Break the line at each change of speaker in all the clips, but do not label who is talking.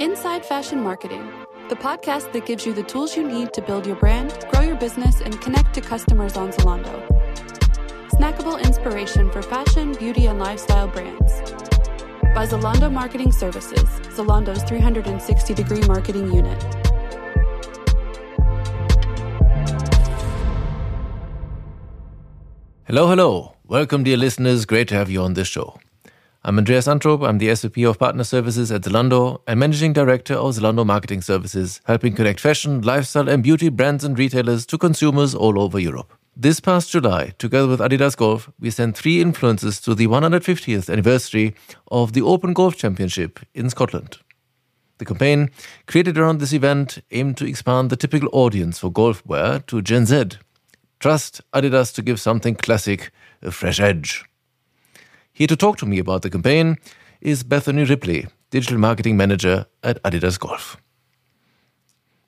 Inside Fashion Marketing, the podcast that gives you the tools you need to build your brand, grow your business, and connect to customers on Zalando. Snackable inspiration for fashion, beauty, and lifestyle brands. By Zalando Marketing Services, Zalando's 360 degree marketing unit.
Hello, hello. Welcome, dear listeners. Great to have you on this show. I'm Andreas Antrup. I'm the SVP of Partner Services at Zalando and Managing Director of Zalando Marketing Services, helping connect fashion, lifestyle, and beauty brands and retailers to consumers all over Europe. This past July, together with Adidas Golf, we sent three influencers to the 150th anniversary of the Open Golf Championship in Scotland. The campaign, created around this event, aimed to expand the typical audience for golf wear to Gen Z. Trust Adidas to give something classic a fresh edge. Here to talk to me about the campaign is Bethany Ripley, Digital Marketing Manager at Adidas Golf.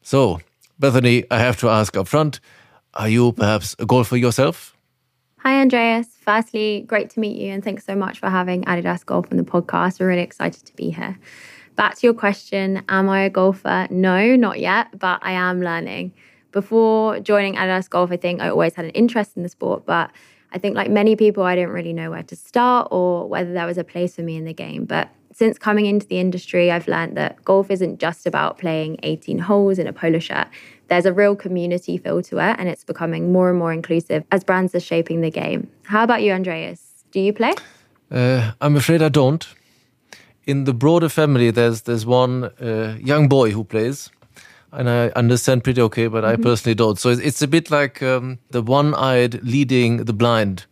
So, Bethany, I have to ask up front are you perhaps a golfer yourself?
Hi, Andreas. Firstly, great to meet you, and thanks so much for having Adidas Golf on the podcast. We're really excited to be here. Back to your question Am I a golfer? No, not yet, but I am learning. Before joining Adidas Golf, I think I always had an interest in the sport, but I think, like many people, I didn't really know where to start or whether there was a place for me in the game. But since coming into the industry, I've learned that golf isn't just about playing 18 holes in a polo shirt. There's a real community feel to it, and it's becoming more and more inclusive as brands are shaping the game. How about you, Andreas? Do you play?
Uh, I'm afraid I don't. In the broader family, there's there's one uh, young boy who plays, and I understand pretty okay, but mm-hmm. I personally don't. So it's, a bit like um, the one-eyed leading the blind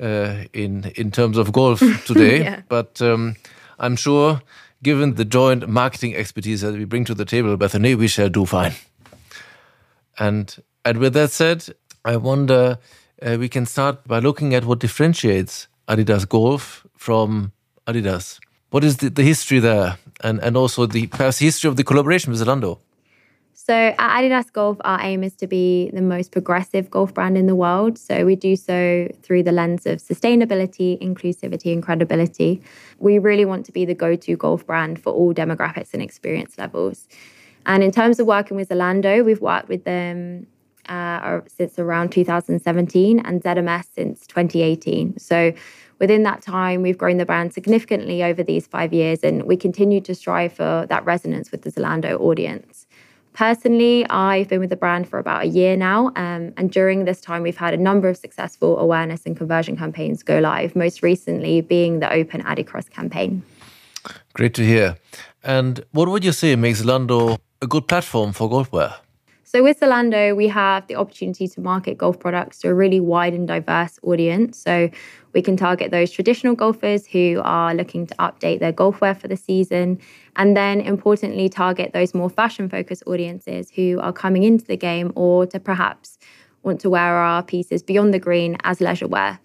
uh, in in terms of golf today. yeah. But um, I'm sure, given the joint marketing expertise that we bring to the table, Bethany, we shall do fine. And and with that said, I wonder uh, we can start by looking at what differentiates Adidas Golf from Adidas. What is the, the history there, and and also the perhaps history of the collaboration with Zalando?
So at Adidas Golf, our aim is to be the most progressive golf brand in the world. So we do so through the lens of sustainability, inclusivity, and credibility. We really want to be the go to golf brand for all demographics and experience levels. And in terms of working with Zalando, we've worked with them uh, since around 2017 and ZMS since 2018. So within that time, we've grown the brand significantly over these five years, and we continue to strive for that resonance with the Zalando audience. Personally, I've been with the brand for about a year now. Um, and during this time, we've had a number of successful awareness and conversion campaigns go live, most recently being the Open Adicross campaign.
Great to hear. And what would you say makes Zalando a good platform for golfwear?
So with Zalando, we have the opportunity to market golf products to a really wide and diverse audience. So we can target those traditional golfers who are looking to update their golf wear for the season. And then importantly, target those more fashion focused audiences who are coming into the game or to perhaps want to wear our pieces beyond the green as leisure wear.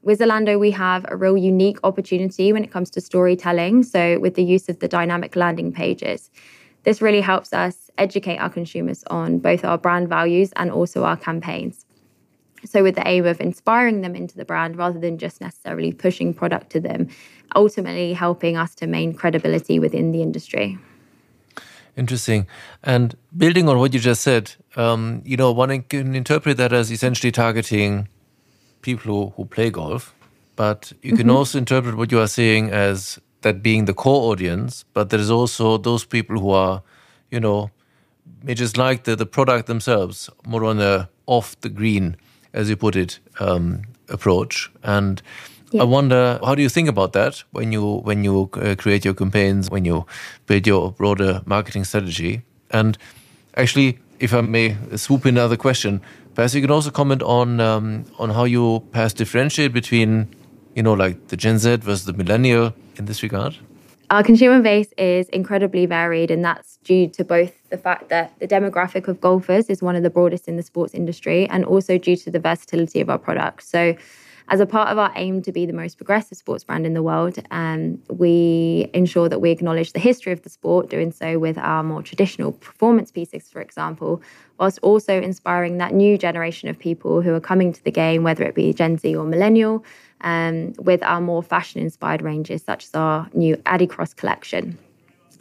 With Zalando, we have a real unique opportunity when it comes to storytelling. So, with the use of the dynamic landing pages, this really helps us educate our consumers on both our brand values and also our campaigns. So, with the aim of inspiring them into the brand rather than just necessarily pushing product to them, ultimately helping us to maintain credibility within the industry.
Interesting. And building on what you just said, um, you know, one can interpret that as essentially targeting people who, who play golf, but you can mm-hmm. also interpret what you are saying as that being the core audience, but there is also those people who are, you know, may just like the, the product themselves, more on a off the green, as you put it, um, approach. And yeah. I wonder, how do you think about that when you when you uh, create your campaigns, when you build your broader marketing strategy? And actually, if I may swoop in another question, perhaps you can also comment on um, on how you perhaps differentiate between, you know, like the Gen Z versus the millennial in this regard?
Our consumer base is incredibly varied, and that's due to both the fact that the demographic of golfers is one of the broadest in the sports industry, and also due to the versatility of our products. So, as a part of our aim to be the most progressive sports brand in the world, um, we ensure that we acknowledge the history of the sport, doing so with our more traditional performance pieces, for example, whilst also inspiring that new generation of people who are coming to the game, whether it be Gen Z or millennial, um, with our more fashion inspired ranges, such as our new Adicross collection.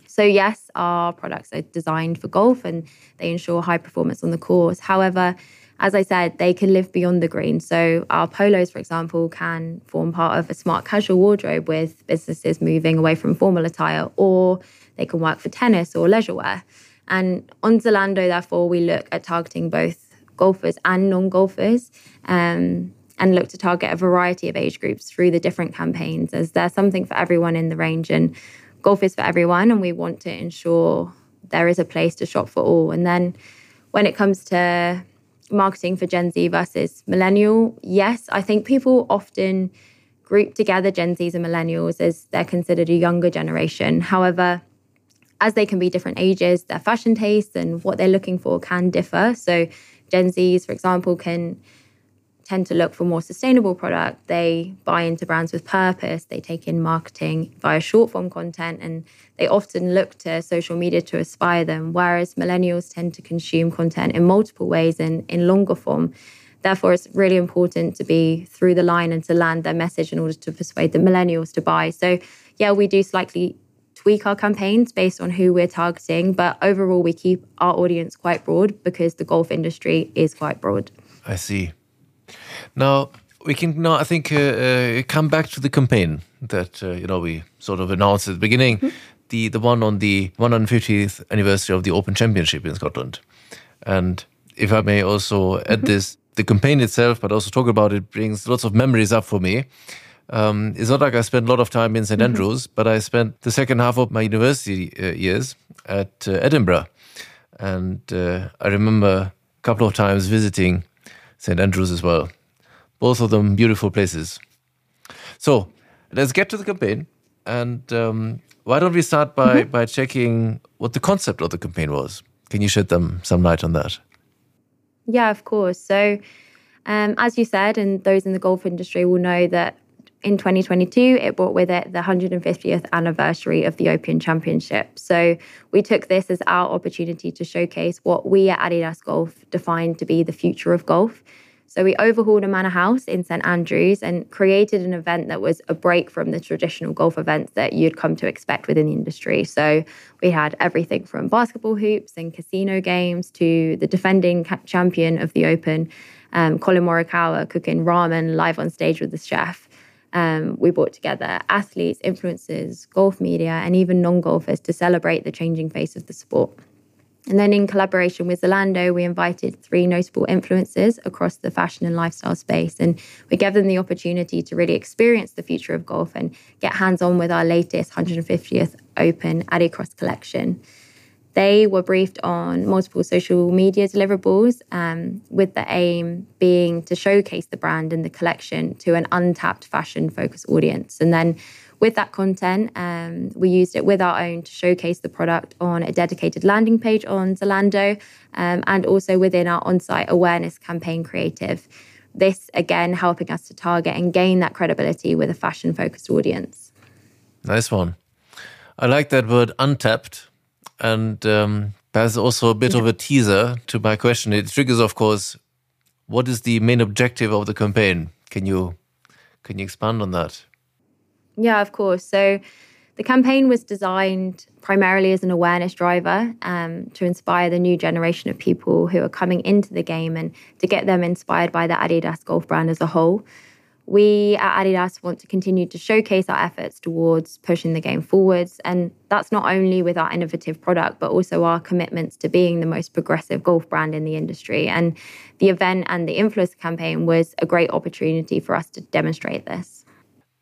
So, yes, our products are designed for golf and they ensure high performance on the course. However, as I said, they can live beyond the green. So, our polos, for example, can form part of a smart casual wardrobe with businesses moving away from formal attire, or they can work for tennis or leisure wear. And on Zalando, therefore, we look at targeting both golfers and non golfers. Um, and look to target a variety of age groups through the different campaigns as there's something for everyone in the range and golf is for everyone and we want to ensure there is a place to shop for all and then when it comes to marketing for gen z versus millennial. Yes i think people often group together gen z's and millennials as they're considered a younger generation. However as they can be different ages their fashion tastes and what they're looking for can differ. So gen z's for example can tend to look for more sustainable product. They buy into brands with purpose. They take in marketing via short form content and they often look to social media to aspire them. Whereas millennials tend to consume content in multiple ways and in longer form. Therefore, it's really important to be through the line and to land their message in order to persuade the millennials to buy. So, yeah, we do slightly tweak our campaigns based on who we're targeting, but overall, we keep our audience quite broad because the golf industry is quite broad.
I see. Now we can now, I think, uh, uh, come back to the campaign that uh, you know we sort of announced at the beginning, mm -hmm. the the one on the 150th anniversary of the Open Championship in Scotland, and if I may also add mm -hmm. this, the campaign itself, but also talk about it, brings lots of memories up for me. Um, it's not like I spent a lot of time in saint mm -hmm. Andrews, but I spent the second half of my university uh, years at uh, Edinburgh, and uh, I remember a couple of times visiting St Andrews as well both of them beautiful places. So let's get to the campaign. And um, why don't we start by, mm -hmm. by checking what the concept of the campaign was? Can you shed them some light on that?
Yeah, of course. So, um, as you said, and those in the golf industry will know that in 2022, it brought with it the 150th anniversary of the Open Championship. So we took this as our opportunity to showcase what we at Adidas Golf defined to be the future of golf. So we overhauled a manor house in St Andrews and created an event that was a break from the traditional golf events that you'd come to expect within the industry. So we had everything from basketball hoops and casino games to the defending champion of the Open, um, Collin Morikawa, cooking ramen live on stage with the chef. Um, we brought together athletes, influencers, golf media, and even non golfers to celebrate the changing face of the sport. And then, in collaboration with Zalando, we invited three notable influencers across the fashion and lifestyle space. And we gave them the opportunity to really experience the future of golf and get hands on with our latest 150th Open Adicross collection. They were briefed on multiple social media deliverables, um, with the aim being to showcase the brand and the collection to an untapped fashion focused audience. And then with that content, um, we used it with our own to showcase the product on a dedicated landing page on Zalando um, and also within our on site awareness campaign creative. This again helping us to target and gain that credibility with a fashion focused audience.
Nice one. I like that word untapped. And um, that's also a bit yeah. of a teaser to my question. It triggers, of course, what is the main objective of the campaign? Can you can you expand on that?
Yeah, of course. So the campaign was designed primarily as an awareness driver um, to inspire the new generation of people who are coming into the game and to get them inspired by the Adidas golf brand as a whole. We at Adidas want to continue to showcase our efforts towards pushing the game forwards. And that's not only with our innovative product, but also our commitments to being the most progressive golf brand in the industry. And the event and the influencer campaign was a great opportunity for us to demonstrate this.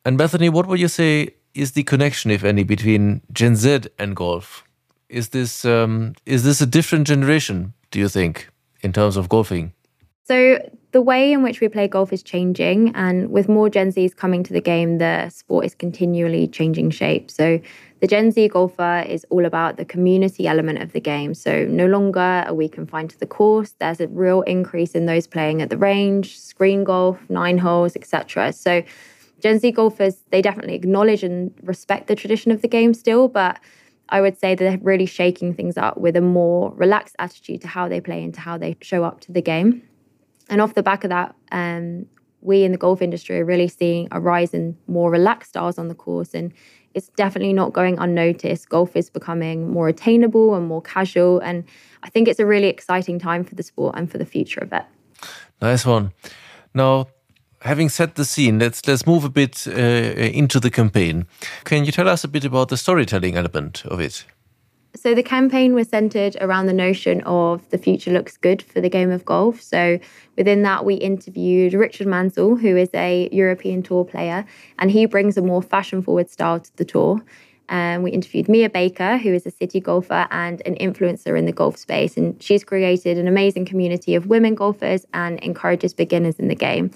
And Bethany, what would you say is the connection, if any, between Gen Z and golf? Is this um, is this a different generation? Do you think in terms of golfing?
So the way in which we play golf is changing, and with more Gen Zs coming to the game, the sport is continually changing shape. So the Gen Z golfer is all about the community element of the game. So no longer are we confined to the course. There's a real increase in those playing at the range, screen golf, nine holes, etc. So Gen Z golfers, they definitely acknowledge and respect the tradition of the game still, but I would say they're really shaking things up with a more relaxed attitude to how they play and to how they show up to the game. And off the back of that, um, we in the golf industry are really seeing a rise in more relaxed styles on the course and it's definitely not going unnoticed. Golf is becoming more attainable and more casual. And I think it's a really exciting time for the sport and for the future of it.
Nice one. Now, having set the scene, let's let's move a bit uh, into the campaign. Can you tell us a bit about the storytelling element of it?
So the campaign was centered around the notion of the future looks good for the game of golf. So within that, we interviewed Richard Mansell, who is a European Tour player, and he brings a more fashion-forward style to the tour. And we interviewed Mia Baker, who is a city golfer and an influencer in the golf space. And she's created an amazing community of women golfers and encourages beginners in the game.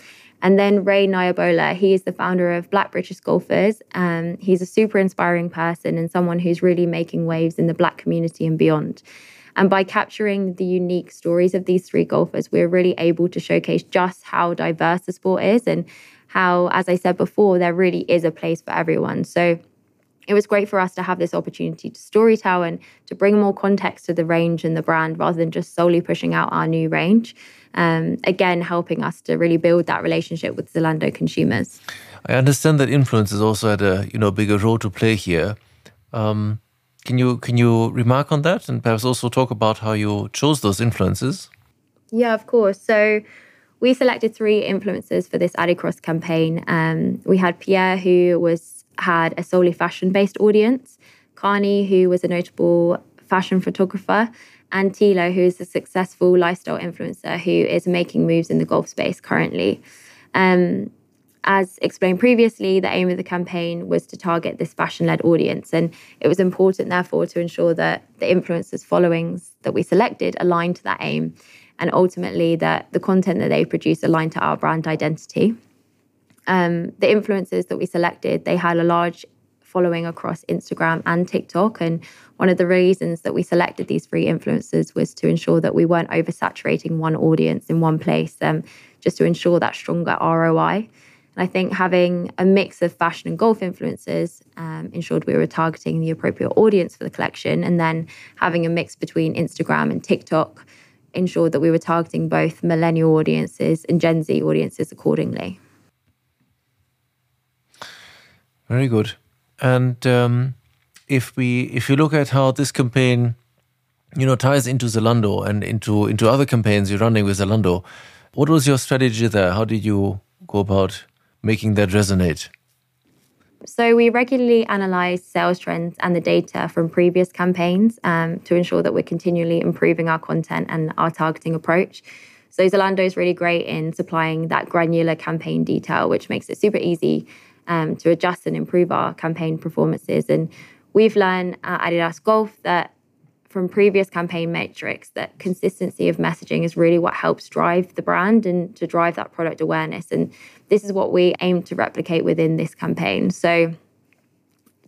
And then Ray Nyabola, he is the founder of Black British Golfers. Um, he's a super inspiring person and someone who's really making waves in the Black community and beyond. And by capturing the unique stories of these three golfers, we're really able to showcase just how diverse the sport is and how, as I said before, there really is a place for everyone. So it was great for us to have this opportunity to storytell and to bring more context to the range and the brand rather than just solely pushing out our new range. Um, again, helping us to really build that relationship with Zalando consumers.
I understand that influencers also had a you know bigger role to play here. Um, can you can you remark on that and perhaps also talk about how you chose those influencers?
Yeah, of course. So we selected three influencers for this Adicross campaign. Um, we had Pierre, who was had a solely fashion based audience, Carney, who was a notable fashion photographer, and Tilo, who is a successful lifestyle influencer who is making moves in the golf space currently. Um, as explained previously, the aim of the campaign was to target this fashion led audience. And it was important, therefore, to ensure that the influencers' followings that we selected aligned to that aim. And ultimately, that the content that they produce aligned to our brand identity um, the influencers that we selected, they had a large following across Instagram and TikTok. And one of the reasons that we selected these three influencers was to ensure that we weren't oversaturating one audience in one place, um, just to ensure that stronger ROI. And I think having a mix of fashion and golf influencers um, ensured we were targeting the appropriate audience for the collection. And then having a mix between Instagram and TikTok ensured that we were targeting both millennial audiences and Gen Z audiences accordingly.
Very good. And um, if we if you look at how this campaign, you know, ties into Zalando and into into other campaigns you're running with Zalando, what was your strategy there? How did you go about making that resonate?
So we regularly analyze sales trends and the data from previous campaigns um, to ensure that we're continually improving our content and our targeting approach. So Zalando is really great in supplying that granular campaign detail, which makes it super easy um, to adjust and improve our campaign performances. And we've learned at Adidas Golf that from previous campaign metrics that consistency of messaging is really what helps drive the brand and to drive that product awareness. And this is what we aim to replicate within this campaign. So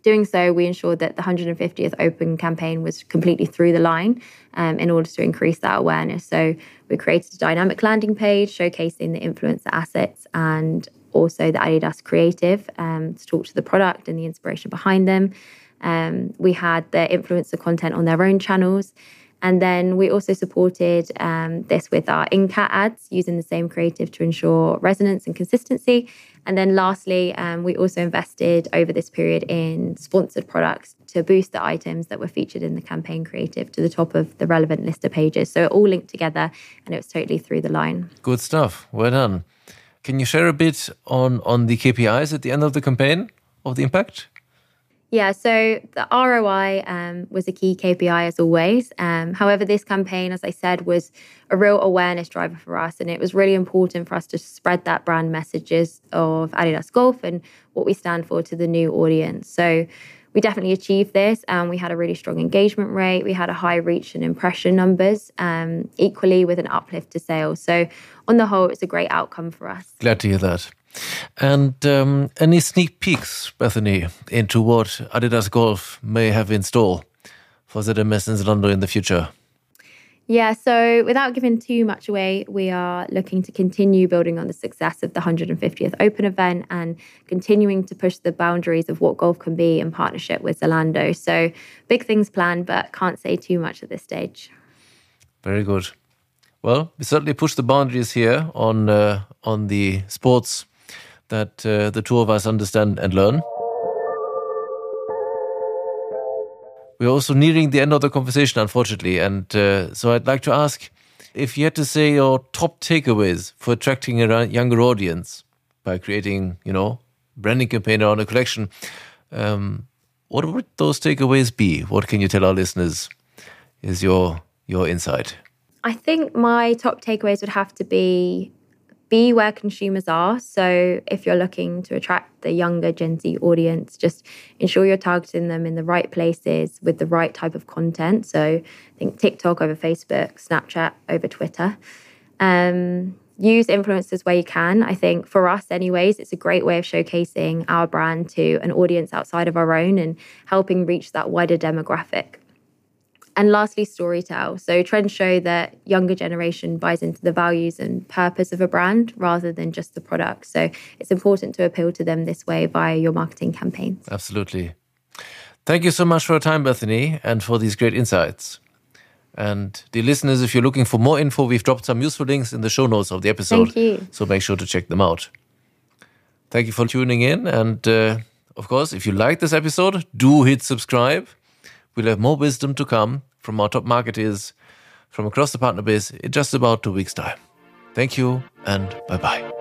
doing so, we ensured that the 150th Open campaign was completely through the line um, in order to increase that awareness. So we created a dynamic landing page showcasing the influencer assets and also the Adidas creative um, to talk to the product and the inspiration behind them. Um, we had the influencer content on their own channels. And then we also supported um, this with our in-cat ads using the same creative to ensure resonance and consistency. And then lastly, um, we also invested over this period in sponsored products to boost the items that were featured in the campaign creative to the top of the relevant list of pages. So it all linked together and it was totally through the line.
Good stuff. Well done. Can you share a bit on, on the KPIs at the end of the campaign of the impact?
Yeah, so the ROI um, was a key KPI as always. Um, however, this campaign, as I said, was a real awareness driver for us. And it was really important for us to spread that brand messages of Adidas Golf and what we stand for to the new audience. So we definitely achieved this and we had a really strong engagement rate. We had a high reach and impression numbers um, equally with an uplift to sales. So on the whole it's a great outcome for us.
Glad to hear that. And um, any sneak peeks bethany into what adidas golf may have in store for ZMS in Zalando in the future
yeah, so without giving too much away, we are looking to continue building on the success of the 150th Open event and continuing to push the boundaries of what golf can be in partnership with Zalando. So big things planned, but can't say too much at this stage.
Very good. Well, we certainly push the boundaries here on uh, on the sports that uh, the two of us understand and learn. We're also nearing the end of the conversation, unfortunately, and uh, so I'd like to ask if you had to say your top takeaways for attracting a younger audience by creating, you know, branding campaign around a collection. Um, what would those takeaways be? What can you tell our listeners? Is your your insight?
I think my top takeaways would have to be be where consumers are. So if you're looking to attract the younger Gen Z audience, just ensure you're targeting them in the right places with the right type of content. So I think TikTok over Facebook, Snapchat over Twitter. Um, use influencers where you can. I think for us, anyways, it's a great way of showcasing our brand to an audience outside of our own and helping reach that wider demographic. And lastly, storytell. So trends show that younger generation buys into the values and purpose of a brand rather than just the product. So it's important to appeal to them this way via your marketing campaigns.
Absolutely. Thank you so much for your time, Bethany, and for these great insights. And the listeners, if you're looking for more info, we've dropped some useful links in the show notes of the episode.
Thank you.
So make sure to check them out. Thank you for tuning in. And uh, of course, if you like this episode, do hit subscribe. We'll have more wisdom to come from our top marketers from across the partner base in just about two weeks' time. Thank you and bye bye.